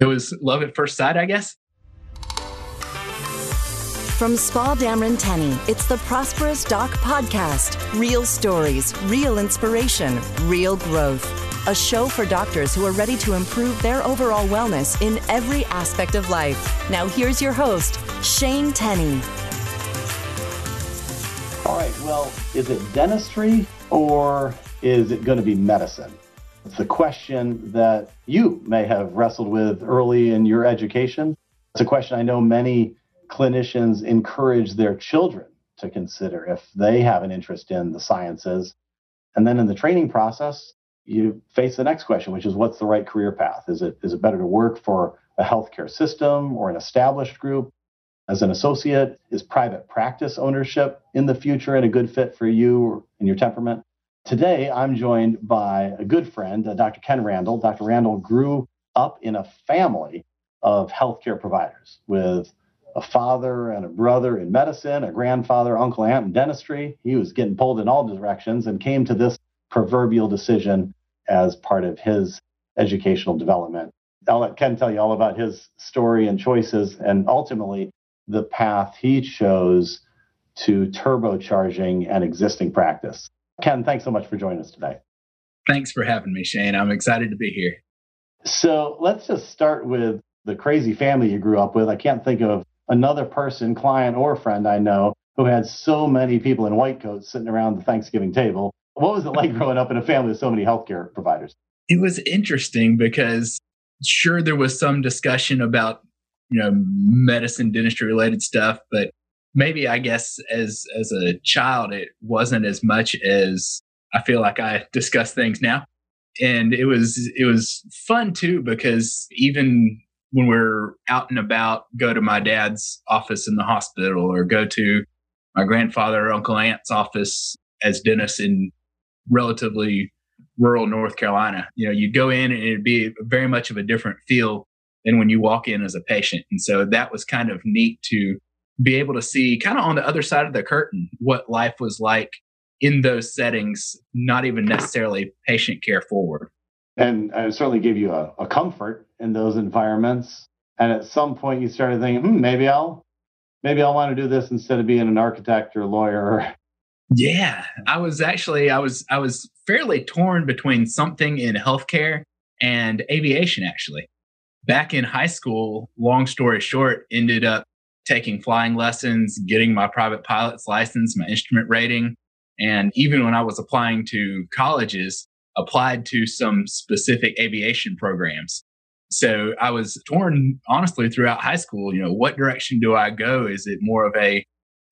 it was love at first sight, I guess. From Spaugh Dameron Tenny, it's the Prosperous Doc Podcast. Real stories, real inspiration, real growth. A show for doctors who are ready to improve their overall wellness in every aspect of life. Now, here's your host, Shane Tenny. All right, well, is it dentistry or is it going to be medicine? A question that you may have wrestled with early in your education. It's a question I know many clinicians encourage their children to consider if they have an interest in the sciences. And then in the training process, you face the next question, which is what's the right career path? Is it is it better to work for a healthcare system or an established group as an associate? Is private practice ownership in the future and a good fit for you and your temperament? Today, I'm joined by a good friend, uh, Dr. Ken Randall. Dr. Randall grew up in a family of healthcare providers with a father and a brother in medicine, a grandfather, uncle, aunt in dentistry. He was getting pulled in all directions and came to this proverbial decision as part of his educational development. I'll let Ken tell you all about his story and choices and ultimately the path he chose to turbocharging an existing practice. Ken, thanks so much for joining us today. Thanks for having me, Shane. I'm excited to be here. So let's just start with the crazy family you grew up with. I can't think of another person, client, or friend I know who had so many people in white coats sitting around the Thanksgiving table. What was it like mm-hmm. growing up in a family with so many healthcare providers? It was interesting because sure there was some discussion about you know medicine dentistry related stuff but maybe I guess as as a child it wasn't as much as I feel like I discuss things now. And it was it was fun too because even when we're out and about, go to my dad's office in the hospital or go to my grandfather or uncle aunt's office as dentist in relatively rural North Carolina. You know, you go in and it'd be very much of a different feel than when you walk in as a patient. And so that was kind of neat to be able to see kind of on the other side of the curtain what life was like in those settings, not even necessarily patient care forward. And it certainly gave you a, a comfort in those environments. And at some point, you started thinking, hmm, maybe I'll maybe I'll want to do this instead of being an architect or a lawyer. Yeah, I was actually I was I was fairly torn between something in healthcare and aviation. Actually, back in high school, long story short, ended up taking flying lessons, getting my private pilot's license, my instrument rating. And even when I was applying to colleges, applied to some specific aviation programs. So I was torn, honestly, throughout high school. You know, what direction do I go? Is it more of a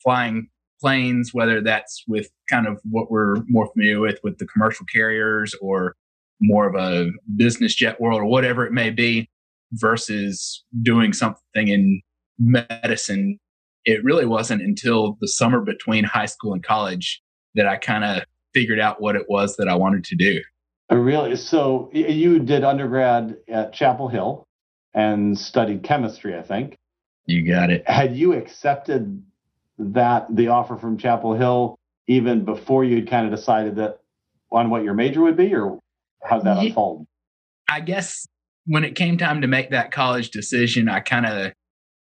flying planes, whether that's with kind of what we're more familiar with with the commercial carriers or more of a business jet world or whatever it may be, versus doing something in medicine, it really wasn't until the summer between high school and college that I kind of figured out what it was that I wanted to do. Oh, really? So you did undergrad at Chapel Hill and studied chemistry, I think. You got it. Had you accepted that the offer from Chapel Hill even before you'd kind of decided that on what your major would be, or how that unfold? I guess when it came time to make that college decision, I kind of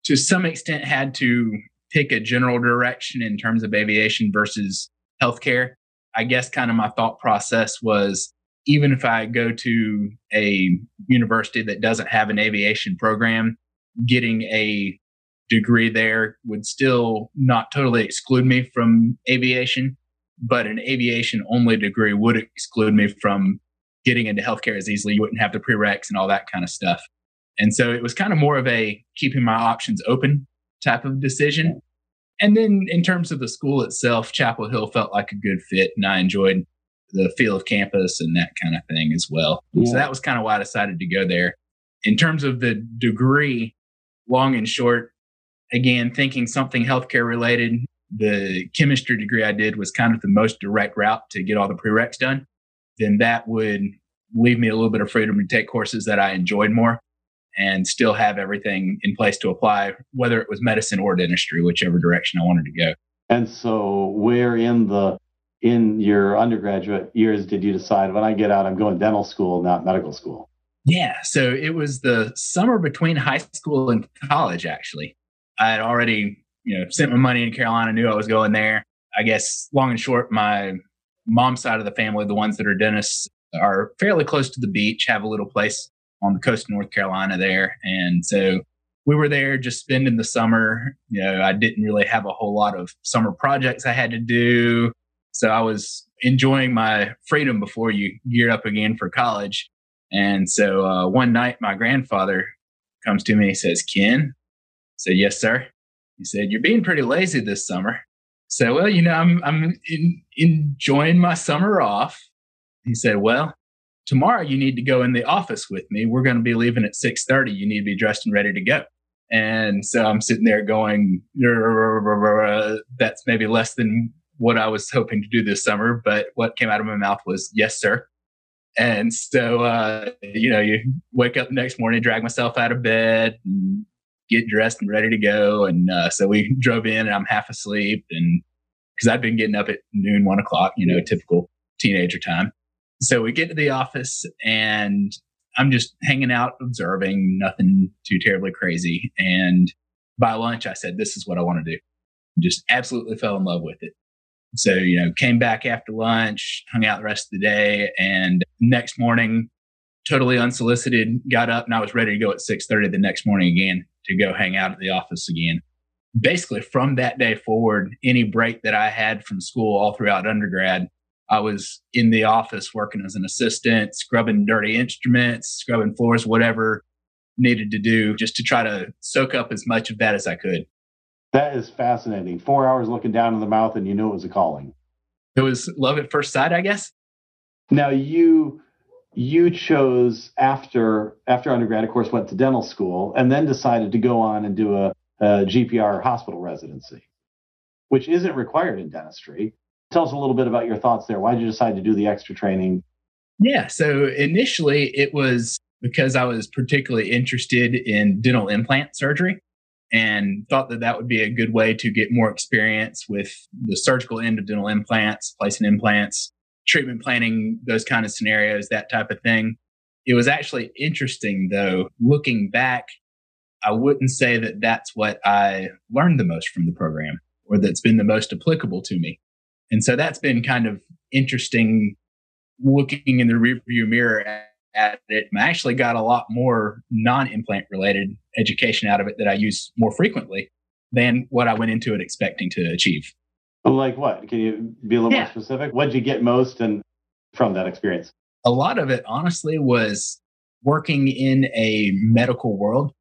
to some extent had to pick a general direction in terms of aviation versus healthcare. I guess kind of my thought process was even if I go to a university that doesn't have an aviation program, getting a degree there would still not totally exclude me from aviation, but an aviation only degree would exclude me from getting into healthcare as easily. You wouldn't have the prereqs and all that kind of stuff. And so it was kind of more of a keeping my options open type of decision. And then in terms of the school itself, Chapel Hill felt like a good fit and I enjoyed the feel of campus and that kind of thing as well. Yeah. So that was kind of why I decided to go there. In terms of the degree, long and short, again, thinking something healthcare related, the chemistry degree I did was kind of the most direct route to get all the prereqs done. Then that would leave me a little bit of freedom to take courses that I enjoyed more and still have everything in place to apply, whether it was medicine or dentistry, whichever direction I wanted to go. And so, where in the in your undergraduate years did you decide when I get out, I'm going dental school, not medical school? Yeah. So it was the summer between high school and college, actually. I had already, you know, sent my money in Carolina, knew I was going there. I guess long and short, my mom's side of the family, the ones that are dentists, are fairly close to the beach, have a little place on the coast of North Carolina there. And so we were there just spending the summer. You know, I didn't really have a whole lot of summer projects I had to do. So I was enjoying my freedom before you gear up again for college. And so uh, one night, my grandfather comes to me and says, Ken, I said, Yes, sir. He said, You're being pretty lazy this summer. So, well, you know, I'm, I'm in, enjoying my summer off. He said, Well, tomorrow you need to go in the office with me. We're going to be leaving at 6:30. You need to be dressed and ready to go. And so I'm sitting there going, that's maybe less than what I was hoping to do this summer. But what came out of my mouth was, yes, sir. And so, uh, you know, you wake up the next morning, drag myself out of bed, get dressed and ready to go. And uh, so we drove in, and I'm half asleep, and because I'd been getting up at noon, one o'clock, you know, typical teenager time. So we get to the office, and I'm just hanging out, observing, nothing too terribly crazy. And by lunch, I said, "This is what I want to do." Just absolutely fell in love with it. So, you know, came back after lunch, hung out the rest of the day, and next morning, totally unsolicited, got up and I was ready to go at 6:30 the next morning again to go hang out at the office again. Basically, from that day forward, any break that I had from school all throughout undergrad, I was in the office working as an assistant, scrubbing dirty instruments, scrubbing floors, whatever needed to do just to try to soak up as much of that as I could. That is fascinating. Four hours looking down in the mouth, and you knew it was a calling. It was love at first sight, I guess. Now you you chose after after undergrad, of course, went to dental school, and then decided to go on and do a, a GPR hospital residency, which isn't required in dentistry. Tell us a little bit about your thoughts there. Why did you decide to do the extra training? Yeah, so initially it was because I was particularly interested in dental implant surgery and thought that that would be a good way to get more experience with the surgical end of dental implants, placing implants, treatment planning, those kind of scenarios, that type of thing. It was actually interesting though, looking back, I wouldn't say that that's what I learned the most from the program or that's been the most applicable to me. And so that's been kind of interesting looking in the rearview mirror at it. I actually got a lot more non-implant related education out of it that I use more frequently than what I went into it expecting to achieve. Like what? Can you be a little yeah. more specific? What did you get most and from that experience? A lot of it, honestly, was working in a medical world.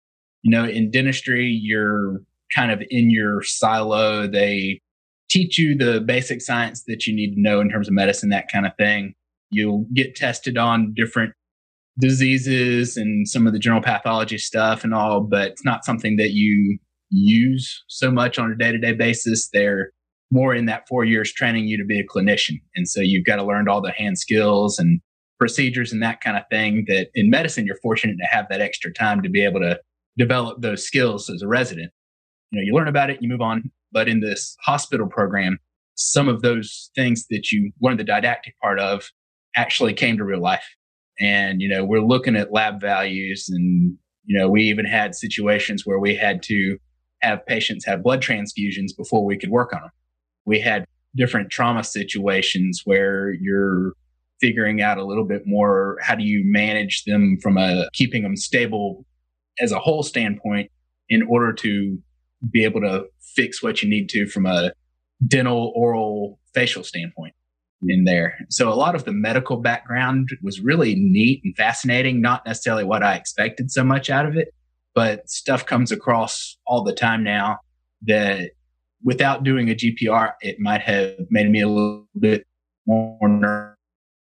You know, in dentistry, you're kind of in your silo. They teach you the basic science that you need to know in terms of medicine, that kind of thing. You'll get tested on different diseases and some of the general pathology stuff and all, but it's not something that you use so much on a day to day basis. They're more in that four years training you to be a clinician. And so you've got to learn all the hand skills and procedures and that kind of thing that in medicine, you're fortunate to have that extra time to be able to develop those skills as a resident. You know, you learn about it, you move on. But in this hospital program, some of those things that you learned the didactic part of actually came to real life. And, you know, we're looking at lab values and, you know, we even had situations where we had to have patients have blood transfusions before we could work on them. We had different trauma situations where you're figuring out a little bit more how do you manage them from a keeping them stable as a whole standpoint in order to be able to fix what you need to from a dental oral facial standpoint in there. So a lot of the medical background was really neat and fascinating, not necessarily what I expected so much out of it, but stuff comes across all the time now that without doing a GPR, it might have made me a little bit more nervous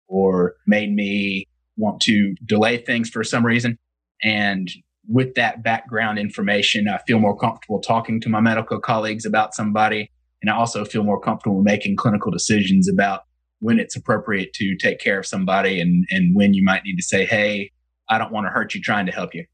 or made me want to delay things for some reason. And with that background information, I feel more comfortable talking to my medical colleagues about somebody. And I also feel more comfortable making clinical decisions about when it's appropriate to take care of somebody and, and when you might need to say, Hey, I don't want to hurt you trying to help you.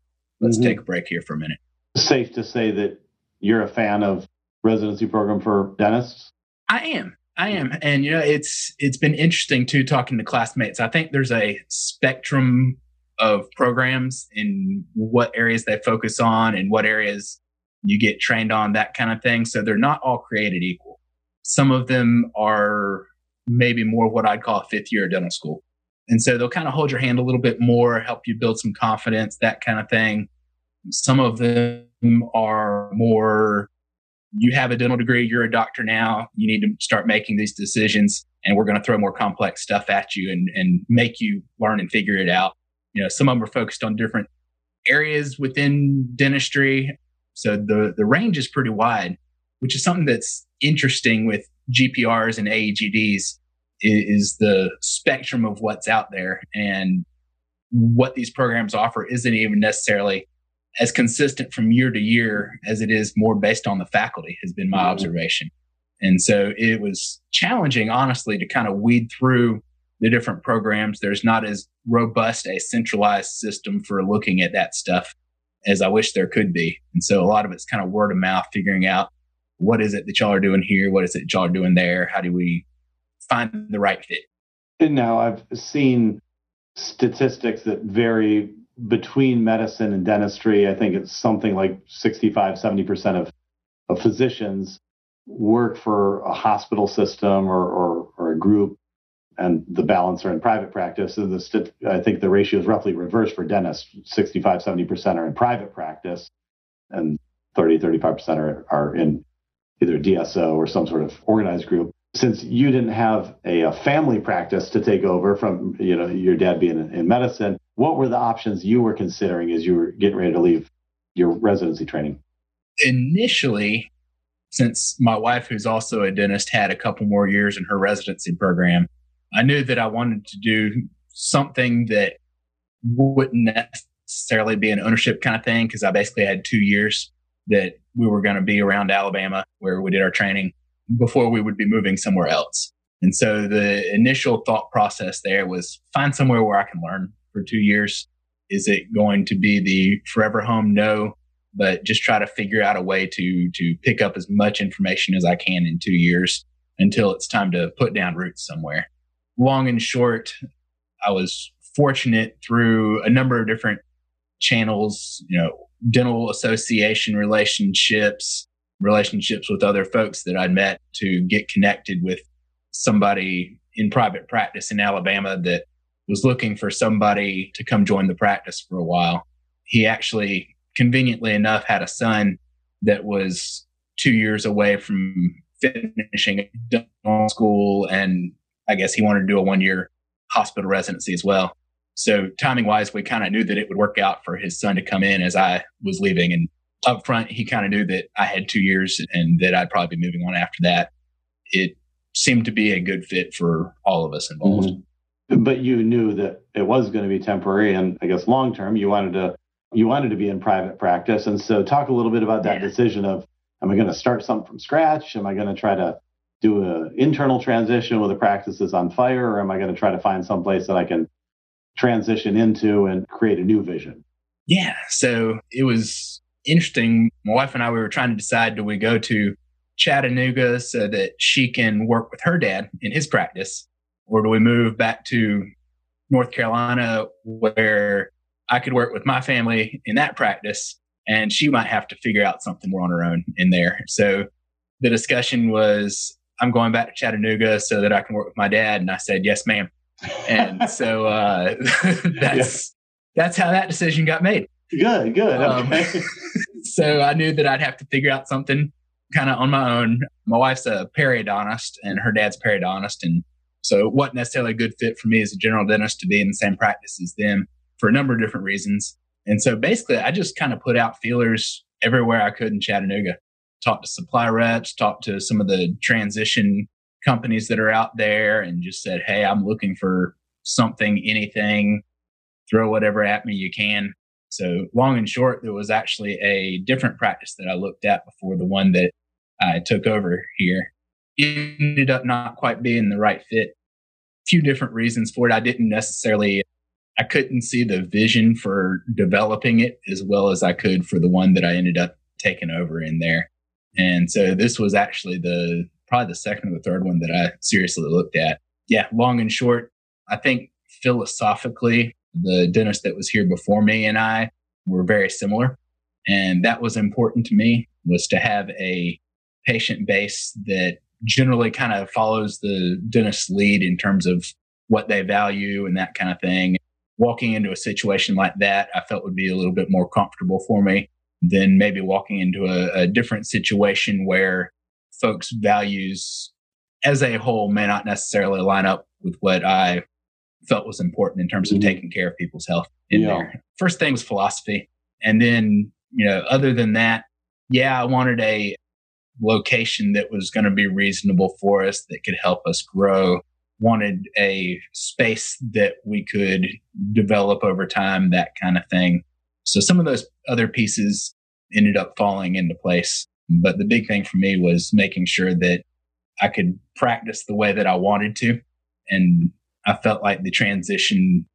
Let's mm-hmm. take a break here for a minute. Safe to say that you're a fan of residency program for dentists? I am. I am. And you know, it's it's been interesting too talking to classmates. I think there's a spectrum of programs and what areas they focus on and what areas you get trained on, that kind of thing. So they're not all created equal. Some of them are maybe more what I'd call a fifth year dental school. And so they'll kind of hold your hand a little bit more, help you build some confidence, that kind of thing. Some of them are more, you have a dental degree, you're a doctor now, you need to start making these decisions, and we're going to throw more complex stuff at you and, and make you learn and figure it out. You know, some of them are focused on different areas within dentistry. So the, the range is pretty wide, which is something that's interesting with GPRs and AEGDs is the spectrum of what's out there and what these programs offer isn't even necessarily as consistent from year to year as it is more based on the faculty has been my mm-hmm. observation and so it was challenging honestly to kind of weed through the different programs there's not as robust a centralized system for looking at that stuff as i wish there could be and so a lot of it's kind of word of mouth figuring out what is it that y'all are doing here what is it y'all are doing there how do we find the right fit. And now I've seen statistics that vary between medicine and dentistry. I think it's something like 65, 70% of, of physicians work for a hospital system or, or, or a group, and the balance are in private practice. And the st- I think the ratio is roughly reversed for dentists. 65, 70% are in private practice, and 30, 35% are, are in either DSO or some sort of organized group. Since you didn't have a, a, family practice to take over from you know your dad being in, in, medicine what were the options you were considering as you were getting ready to leave your residency training? Initially since my wife who's also a dentist had a couple more years in her residency program i knew that i wanted to do something that wouldn't necessarily be an ownership kind of thing because i basically had two years that we were going to be around alabama where we did our training before we would be moving somewhere else. And so the initial thought process there was find somewhere where I can learn for two years. Is it going to be the forever home? No, but just try to figure out a way to to pick up as much information as I can in two years until it's time to put down roots somewhere. Long and short, I was fortunate through a number of different channels, you know, dental association relationships, relationships with other folks that I'd met to get connected with somebody in private practice in Alabama that was looking for somebody to come join the practice for a while. He actually, conveniently enough, had a son that was two years away from finishing dental school, and I guess he wanted to do a one year hospital residency as well. So, timing wise, we kind of knew that it would work out for his son to come in as I was leaving. And up front, he kind of knew that I had two years and that I'd probably be moving on after that. It seemed to be a good fit for all of us involved. Mm-hmm. But you knew that it was going to be temporary, and I guess long term, you wanted to you wanted to be in private practice. And so, talk a little bit about that yeah. decision of am I going to start something from scratch? Am I going to try to do an internal transition with the practices on fire, or am I going to try to find some place that I can transition into and create a new vision? Yeah. So it was interesting. My wife and I, we were trying to decide do we go to Chattanooga so that she can work with her dad in his practice, or do we move back to North Carolina where I could work with my family in that practice and she might have to figure out something more on her own in there. So the discussion was I'm going back to Chattanooga so that I can work with my dad. And I said, yes, ma'am. And so uh, that's yeah. that's how that decision got made. Good, good. Um, okay. so I knew that I'd have to figure out something kind of on my own. My wife's a periodontist and her dad's periodontist. And so it wasn't necessarily a good fit for me as a general dentist to be in the same practice as them for a number of different reasons. And so basically, I just kind of put out feelers everywhere I could in Chattanooga. Talked to supply reps, talked to some of the transition companies that are out there, and just said, Hey, I'm looking for something, anything, throw whatever at me you can. So, long and short, there was actually a different practice that I looked at before the one that I took over here. Ended up not quite being the right fit. A few different reasons for it. I didn't necessarily, I couldn't see the vision for developing it as well as I could for the one that I ended up taking over in there. And so this was actually the probably the second or the third one that I seriously looked at. Yeah, long and short, I think philosophically, The dentist that was here before me and I were very similar. And that was important to me was to have a patient base that generally kind of follows the dentist's lead in terms of what they value and that kind of thing. Walking into a situation like that, I felt would be a little bit more comfortable for me than maybe walking into a, a different situation where folks' values as a whole may not necessarily line up with what I felt was important in terms of mm-hmm. taking care of people's health in yeah. there. First thing was philosophy. And then, you know, other than that, yeah, I wanted a location that was going to be reasonable for us that could help us grow. Wanted a space that we could develop over time, that kind of thing. So some of those other pieces ended up falling into place. But the big thing for me was making sure that I could practice the way that I wanted to. And I felt like the transition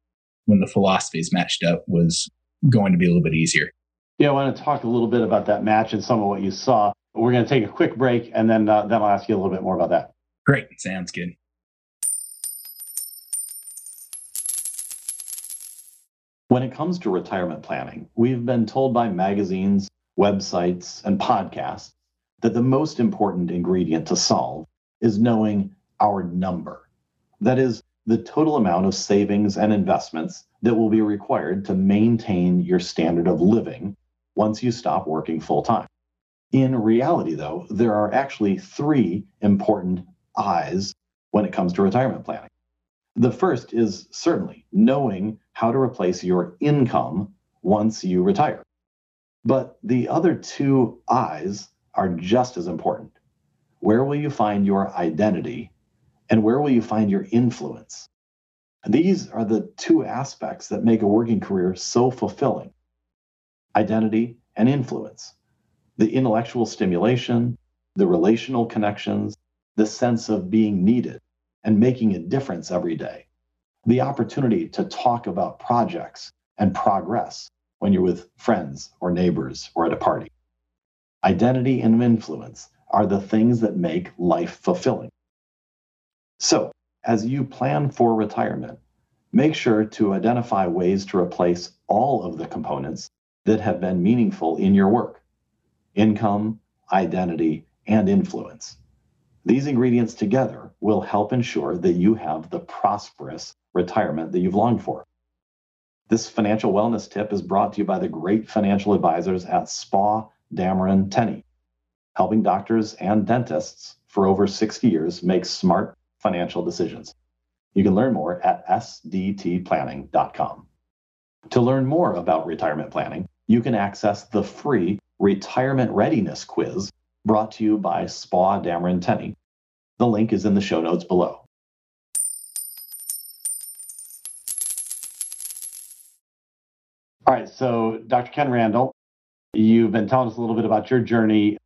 when the philosophies matched up was going to be a little bit easier. Yeah, I want to talk a little bit about that match and some of what you saw. We're going to take a quick break and then uh, then I'll ask you a little bit more about that. Great, sounds good. When it comes to retirement planning, we've been told by magazines, websites, and podcasts that the most important ingredient to solve is knowing our number. That is, the total amount of savings and investments that will be required to maintain your standard of living once you stop working full time. In reality, though, there are actually three important I's when it comes to retirement planning. The first is certainly knowing how to replace your income once you retire. But the other two I's are just as important. Where will you find your identity and where will you find your influence? These are the two aspects that make a working career so fulfilling identity and influence. The intellectual stimulation, the relational connections, the sense of being needed and making a difference every day, the opportunity to talk about projects and progress when you're with friends or neighbors or at a party. Identity and influence are the things that make life fulfilling. So, as you plan for retirement, make sure to identify ways to replace all of the components that have been meaningful in your work income, identity, and influence. These ingredients together will help ensure that you have the prosperous retirement that you've longed for. This financial wellness tip is brought to you by the great financial advisors at Spaugh Dameron Tenny, helping doctors and dentists for over 60 years make smart financial decisions. You can learn more at sdtplanning.com. To learn more about retirement planning, you can access the free Retirement Readiness Quiz brought to you by Spaugh Dameron Tenny. The link is in the show notes below. All right, so Dr. Ken Randall, you've been telling us a little bit about your journey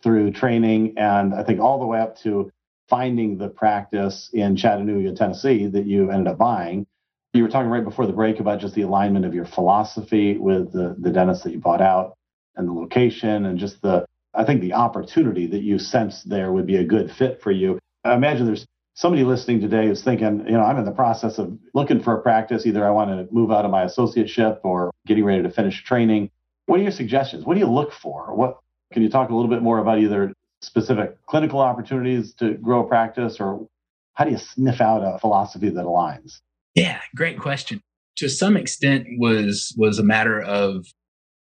through training and I think all the way up to finding the practice in Chattanooga, Tennessee that you ended up buying. You were talking right before the break about just the alignment of your philosophy with the, the dentist that you bought out and the location and just the, I think the opportunity that you sensed there would be a good fit for you. I imagine there's somebody listening today who's thinking, you know, I'm in the process of looking for a practice. Either I want to move out of my associateship or getting ready to finish training. What are your suggestions? What do you look for? What can you talk a little bit more about either specific clinical opportunities to grow a practice or how do you sniff out a philosophy that aligns yeah great question to some extent was was a matter of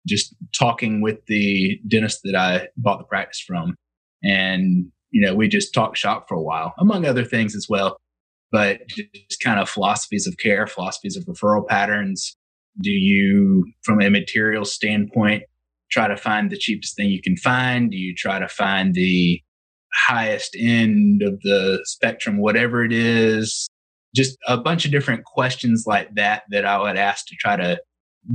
just talking with the dentist that i bought the practice from and you know we just talked shop for a while among other things as well but just kind of philosophies of care philosophies of referral patterns do you from a material standpoint try to find the cheapest thing you can find? Do you try to find the highest end of the spectrum, whatever it is? Just a bunch of different questions like that that I would ask to try to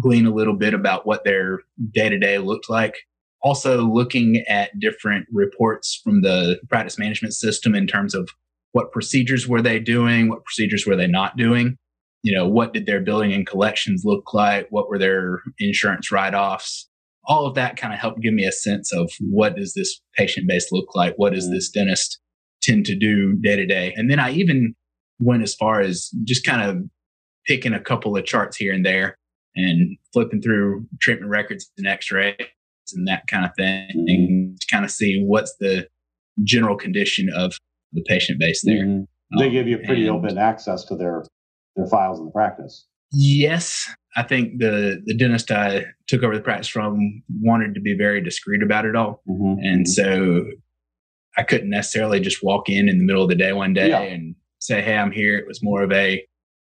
glean a little bit about what their day to day looked like. Also, looking at different reports from the practice management system in terms of what procedures were they doing, what procedures were they not doing, you know, what did their billing and collections look like, what were their insurance write offs, all of that kind of helped give me a sense of what does this patient base look like? What does mm. this dentist tend to do day to day? And then I even went as far as just kind of picking a couple of charts here and there and flipping through treatment records and x-rays and that kind of thing to kind of see what's the general condition of the patient base there. Mm-hmm. They um, give you pretty and, open access to their their files in the practice. Yes, I think the the dentist I took over the practice from wanted to be very discreet about it all, mm-hmm. and mm-hmm. so I couldn't necessarily just walk in in the middle of the day one day yeah. and say, "Hey, I'm here." It was more of a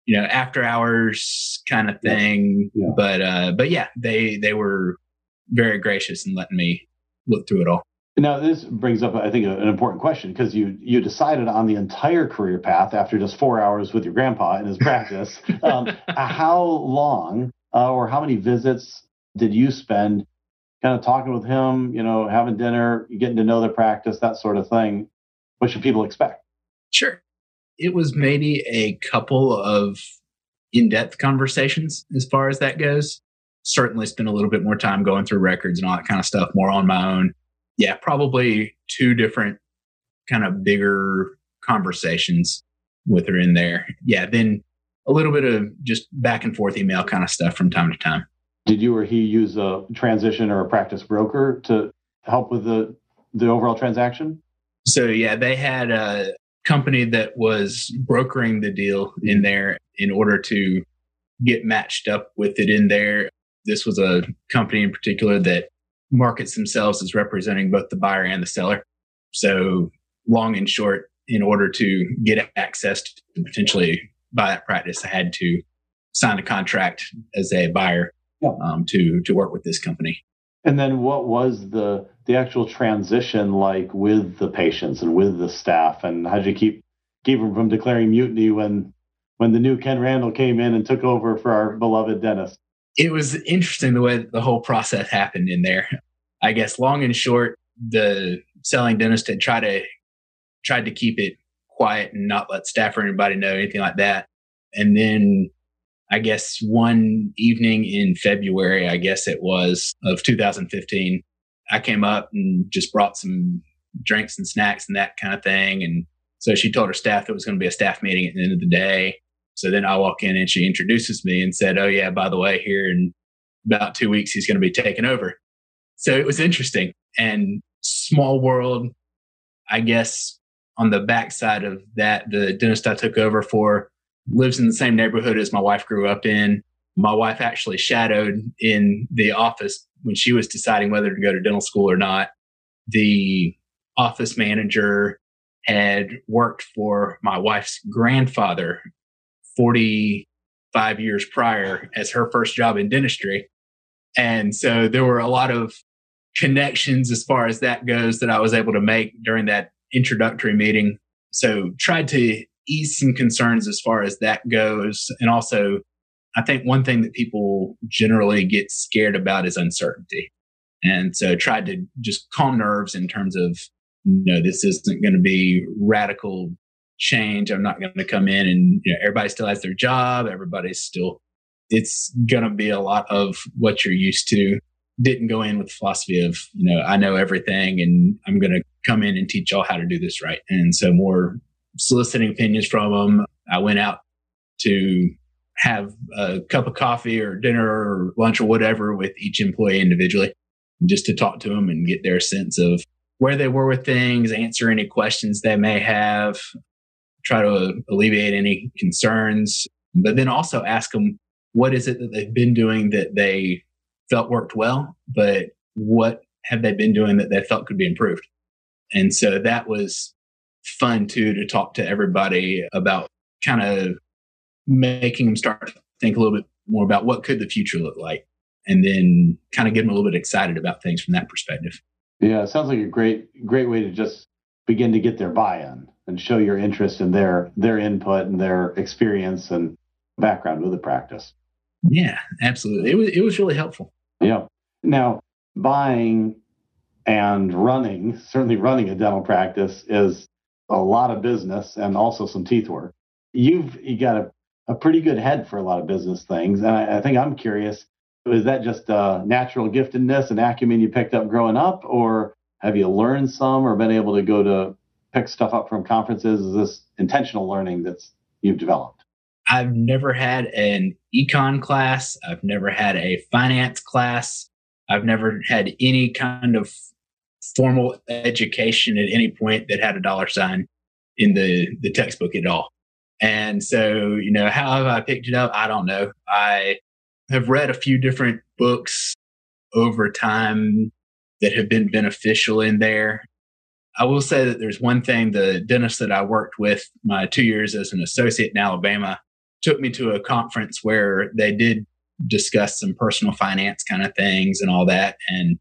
you know after hours kind of thing. Yeah. Yeah. But uh, but yeah, they they were very gracious in letting me look through it all. Now, this brings up, I think, an important question because you you decided on the entire career path after just four hours with your grandpa in his practice. um, how long uh, or how many visits did you spend kind of talking with him, you know, having dinner, getting to know the practice, that sort of thing? What should people expect? Sure. It was maybe a couple of in depth conversations as far as that goes. Certainly spent a little bit more time going through records and all that kind of stuff more on my own yeah, probably two different kind of bigger conversations with her in there. Yeah, then a little bit of just back and forth email kind of stuff from time to time. Did you or he use a transition or a practice broker to help with the the overall transaction? So yeah, they had a company that was brokering the deal in there in order to get matched up with it in there. This was a company in particular that markets themselves as representing both the buyer and the seller. So, long and short, in order to get access to potentially buy that practice, I had to sign a contract as a buyer yeah. um, to to work with this company. And then, what was the the actual transition like with the patients and with the staff, and how did you keep keep them from declaring mutiny when when the new Ken Randall came in and took over for our beloved dentist? It was interesting the way the whole process happened in there. I guess long and short, the selling dentist had tried to tried to keep it quiet and not let staff or anybody know anything like that. And then I guess one evening in February, I guess it was of 2015, I came up and just brought some drinks and snacks and that kind of thing. And so she told her staff it was going to be a staff meeting at the end of the day. So then I walk in and she introduces me and said, Oh, yeah, by the way, here in about two weeks, he's going to be taking over. So it was interesting and small world. I guess on the backside of that, the dentist I took over for lives in the same neighborhood as my wife grew up in. My wife actually shadowed in the office when she was deciding whether to go to dental school or not. The office manager had worked for my wife's grandfather 45 years prior as her first job in dentistry. And so there were a lot of connections as far as that goes that I was able to make during that introductory meeting. So tried to ease some concerns as far as that goes. And also, I think one thing that people generally get scared about is uncertainty. And so tried to just calm nerves in terms of, you know, this isn't going to be radical change. I'm not going to come in and you know, everybody still has their job. Everybody's still, it's going to be a lot of what you're used to. Didn't go in with the philosophy of, you know, I know everything and I'm going to come in and teach y'all how to do this right. And so more soliciting opinions from them. I went out to have a cup of coffee or dinner or lunch or whatever with each employee individually just to talk to them and get their sense of where they were with things, answer any questions they may have, try to alleviate any concerns, but then also ask them what is it that they've been doing that they felt worked well, but what have they been doing that they felt could be improved? And so that was fun too to talk to everybody about kind of making them start to think a little bit more about what could the future look like and then kind of get them a little bit excited about things from that perspective. Yeah, sounds like a great great way to just begin to get their buy-in and show your interest in their their input and their experience and background with the practice. Yeah, absolutely. It was it was really helpful. Yeah. Now, buying and running, certainly running a dental practice is a lot of business and also some teeth work. You've you got a, a pretty good head for a lot of business things. And I, I think I'm curious, is that just a natural giftedness and acumen you picked up growing up, or have you learned some or been able to go to pick stuff up from conferences? Is this intentional learning that's you've developed? I've never had an econ class. I've never had a finance class. I've never had any kind of formal education at any point that had a dollar sign in the, the textbook at all. And so, you know, how have I picked it up? I don't know. I have read a few different books over time that have been beneficial in there. I will say that there's one thing the dentist that I worked with my two years as an associate in Alabama took me to a conference where they did discuss some personal finance kind of things and all that. And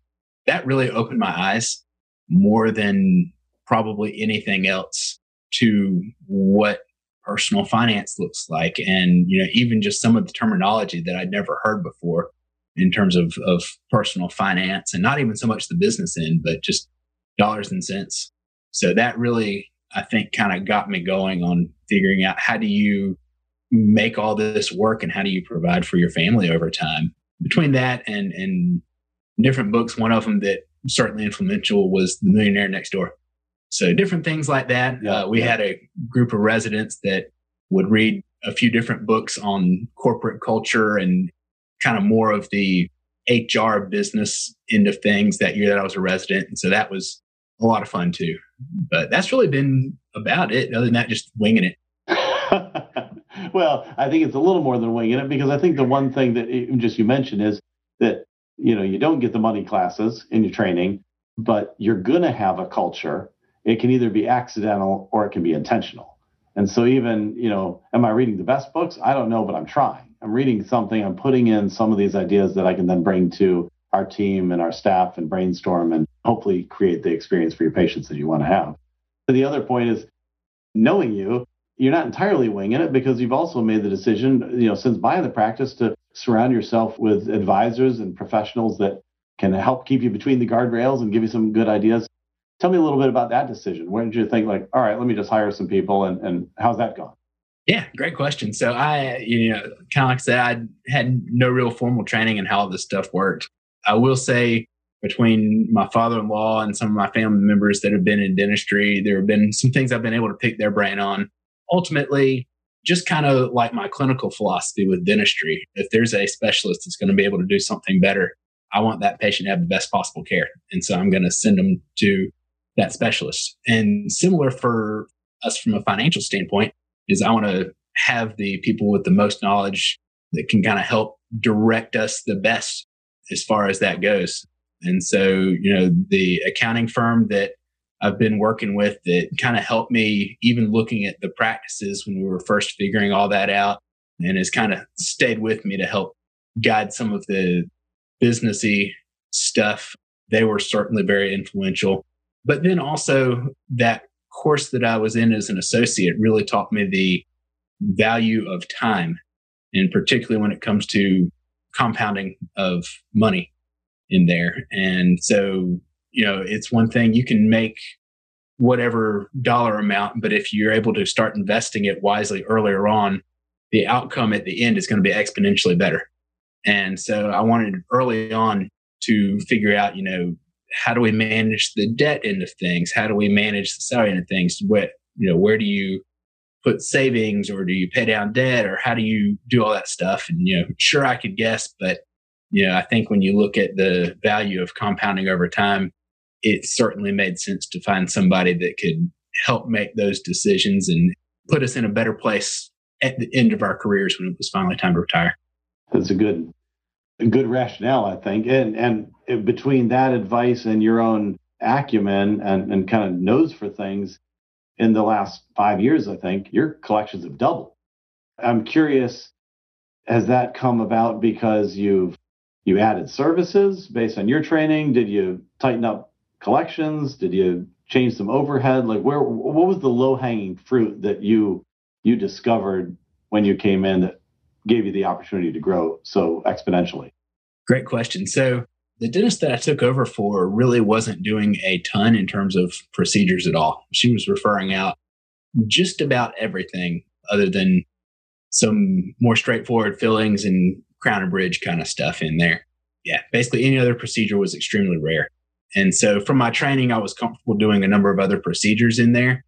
that really opened my eyes more than probably anything else to what personal finance looks like. And, you know, even just some of the terminology that I'd never heard before in terms of, of personal finance and not even so much the business end, but just dollars and cents. So that really, I think, kind of got me going on figuring out how do you make all this work and how do you provide for your family over time. Between that and and different books, one of them that certainly influential was The Millionaire Next Door. So different things like that. Yeah, uh, we yeah. had a group of residents that would read a few different books on corporate culture and kind of more of the HR business end of things that year that I was a resident. And so that was a lot of fun too. But that's really been about it, other than that, just winging it. well, I think it's a little more than winging it because I think the one thing that eh, just you mentioned is that you know you don't get the money classes in your training, but you're to have a culture. It can either be accidental or it can be intentional. And so even you know, am I reading the best books? I don't know, but I'm trying. I'm reading something. I'm putting in some of these ideas that I can then bring to our team and our staff and brainstorm and hopefully create the experience for your patients that you want to have. But the other point is knowing you, you're not entirely winging it because you've also made the decision, you know, since buying the practice to surround yourself with advisors and professionals that can help keep you between the guardrails and give you some good ideas. Tell me a little bit about that decision. When did you think like, all right, let me just hire some people and, and how's that gone? Yeah, great question. So I, you know, kind of like I said, I had no real formal training in how this stuff worked. I will say between my father-in-law and some of my family members that have been in dentistry, there have been some things I've been able to pick their brain on ultimately just kind of like my clinical philosophy with dentistry. If there's a specialist that's going to be able to do something better, I want that patient to have the best possible care. And so I'm going to send them to that specialist. And similar for us from a financial standpoint is I want to have the people with the most knowledge that can kind of help direct us the best as far as that goes. And so, you know, the accounting firm that I've been working with that kind of helped me even looking at the practices when we were first figuring all that out and has kind of stayed with me to help guide some of the businessy stuff. They were certainly very influential. But then also that course that I was in as an associate really taught me the value of time and particularly when it comes to compounding of money in there. And so you know, it's one thing you can make whatever dollar amount, but if you're able to start investing it wisely earlier on, the outcome at the end is going to be exponentially better. And so I wanted early on to figure out, you know, how do we manage the debt end of things? How do we manage the salary end of things? What, you know, where do you put savings or do you pay down debt or how do you do all that stuff? And, you know, sure, I could guess, but, you know, I think when you look at the value of compounding over time, it certainly made sense to find somebody that could help make those decisions and put us in a better place at the end of our careers when it was finally time to retire. That's a good, a good rationale, I think. And and between that advice and your own acumen and, and kind of nose for things, in the last five years, I think your collections have doubled. I'm curious, has that come about because you've you added services based on your training? Did you tighten up collections? Did you change some overhead? Like where what was the low hanging fruit that you you discovered when you came in that gave you the opportunity to grow so exponentially? Great question. So the dentist that I took over for really wasn't doing a ton in terms of procedures at all. She was referring out just about everything other than some more straightforward fillings and crown and bridge kind of stuff in there. Yeah, basically any other procedure was extremely rare. And so from my training, I was comfortable doing a number of other procedures in there.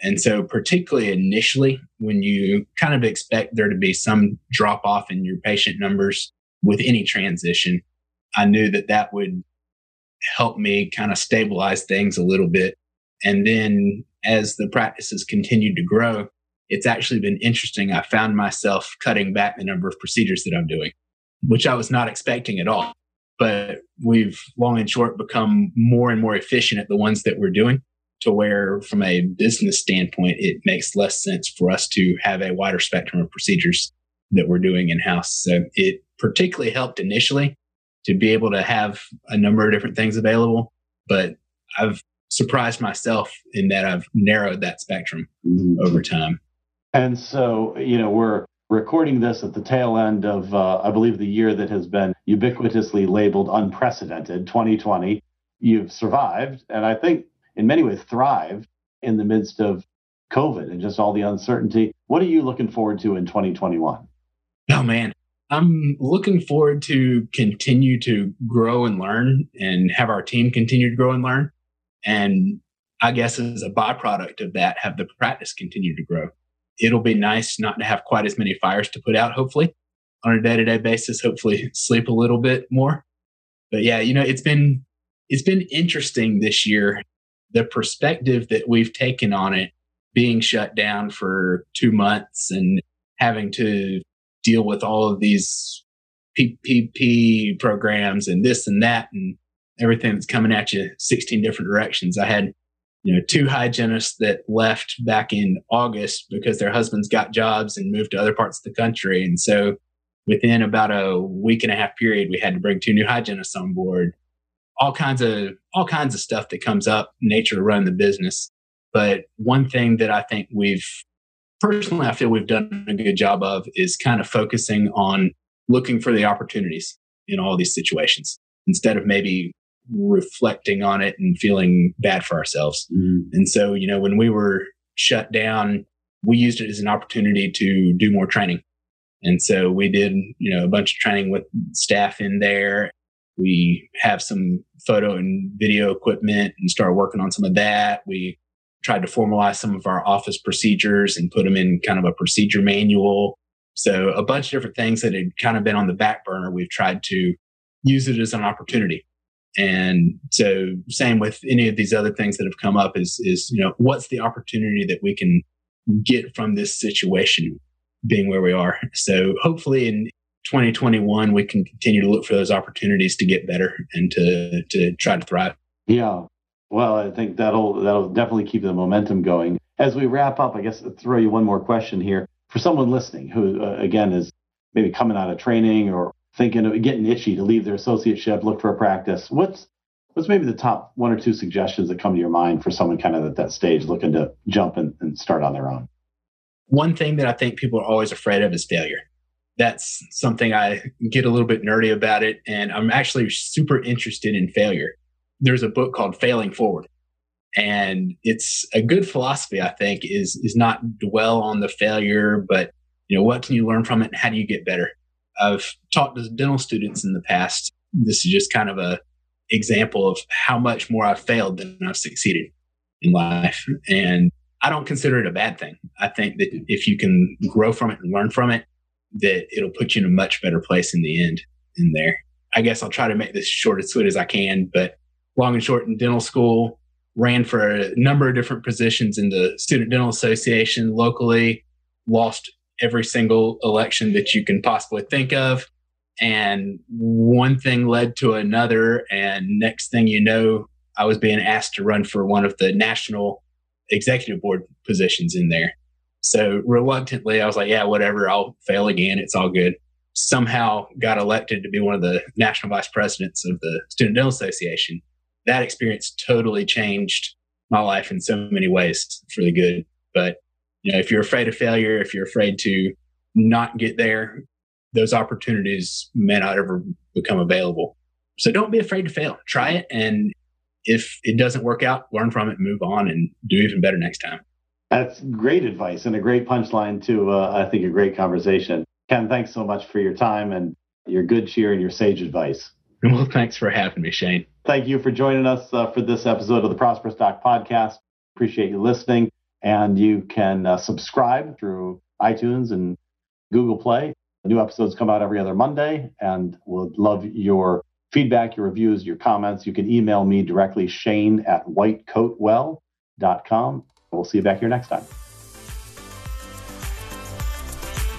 And so, particularly initially, when you kind of expect there to be some drop off in your patient numbers with any transition, I knew that that would help me kind of stabilize things a little bit. And then as the practices continued to grow, it's actually been interesting. I found myself cutting back the number of procedures that I'm doing, which I was not expecting at all. But we've long and short become more and more efficient at the ones that we're doing to where, from a business standpoint, it makes less sense for us to have a wider spectrum of procedures that we're doing in house. So it particularly helped initially to be able to have a number of different things available. But I've surprised myself in that I've narrowed that spectrum mm-hmm. over time. And so, you know, we're recording this at the tail end of, uh, I believe, the year that has been ubiquitously labeled unprecedented, 2020. You've survived, and I think in many ways thrived in the midst of COVID and just all the uncertainty. What are you looking forward to in 2021? Oh, man. I'm looking forward to continue to grow and learn and have our team continue to grow and learn. And I guess as a byproduct of that, have the practice continue to grow. It'll be nice not to have quite as many fires to put out, hopefully, on a day to day basis, hopefully sleep a little bit more. But yeah, you know, it's been, it's been interesting this year. The perspective that we've taken on it being shut down for two months and having to deal with all of these PPP programs and this and that and everything that's coming at you 16 different directions. I had, you know, two hygienists that left back in August because their husbands got jobs and moved to other parts of the country. And so within about a week and a half period, we had to bring two new hygienists on board. All kinds of all kinds of stuff that comes up, nature run the business. But one thing that I think we've personally I feel we've done a good job of is kind of focusing on looking for the opportunities in all these situations instead of maybe reflecting on it and feeling bad for ourselves. Mm. And so, you know, when we were shut down, we used it as an opportunity to do more training. And so we did, you know, a bunch of training with staff in there. We have some photo and video equipment and started working on some of that. We tried to formalize some of our office procedures and put them in kind of a procedure manual. So a bunch of different things that had kind of been on the back burner, we've tried to use it as an opportunity. And so same with any of these other things that have come up is, is, you know, what's the opportunity that we can get from this situation being where we are? So hopefully in 2021, we can continue to look for those opportunities to get better and to, to try to thrive. Yeah. Well, I think that'll that'll definitely keep the momentum going. As we wrap up, I guess I'll throw you one more question here for someone listening who, uh, again, is maybe coming out of training or thinking of getting itchy to leave their associateship, look for a practice. What's what's maybe the top one or two suggestions that come to your mind for someone kind of at that stage looking to jump and, and start on their own? One thing that I think people are always afraid of is failure. That's something I get a little bit nerdy about it, and I'm actually super interested in failure there's a book called Failing Forward. And it's a good philosophy, I think, is is not dwell on the failure, but you know, what can you learn from it and how do you get better? I've talked to dental students in the past. This is just kind of a example of how much more I've failed than I've succeeded in life. And I don't consider it a bad thing. I think that if you can grow from it and learn from it, that it'll put you in a much better place in the end in there. I guess I'll try to make this short and sweet as I can, but long and short in dental school, ran for a number of different positions in the Student Dental Association locally, lost every single election that you can possibly think of. And one thing led to another. And next thing you know, I was being asked to run for one of the national executive board positions in there. So reluctantly, I was like, yeah, whatever, I'll fail again. It's all good. Somehow got elected to be one of the national vice presidents of the Student Dental Association that experience totally changed my life in so many ways for the good. But you know, if you're afraid of failure, if you're afraid to not get there, those opportunities may not ever become available. So don't be afraid to fail. Try it. And if it doesn't work out, learn from it, move on, and do even better next time. That's great advice and a great punchline to, uh, I think, a great conversation. Ken, thanks so much for your time and your good cheer and your sage advice. Well, thanks for having me, Shane. Thank you for joining us uh, for this episode of the Prosperous Doc podcast. Appreciate you listening. And you can uh, subscribe through iTunes and Google Play. New episodes come out every other Monday, and would love your feedback, your reviews, your comments. You can email me directly, shane at whitecoatwealth.com. We'll see you back here next time.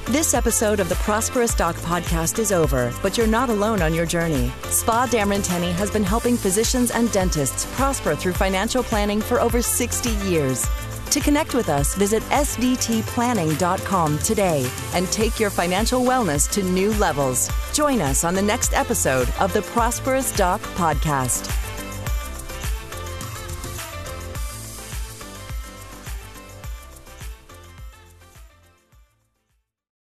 This episode of the Prosperous Doc podcast is over, but you're not alone on your journey. Spaugh Dameron Tenny has been helping physicians and dentists prosper through financial planning for over 60 years. To connect with us, visit sdtplanning.com today and take your financial wellness to new levels. Join us on the next episode of the Prosperous Doc podcast.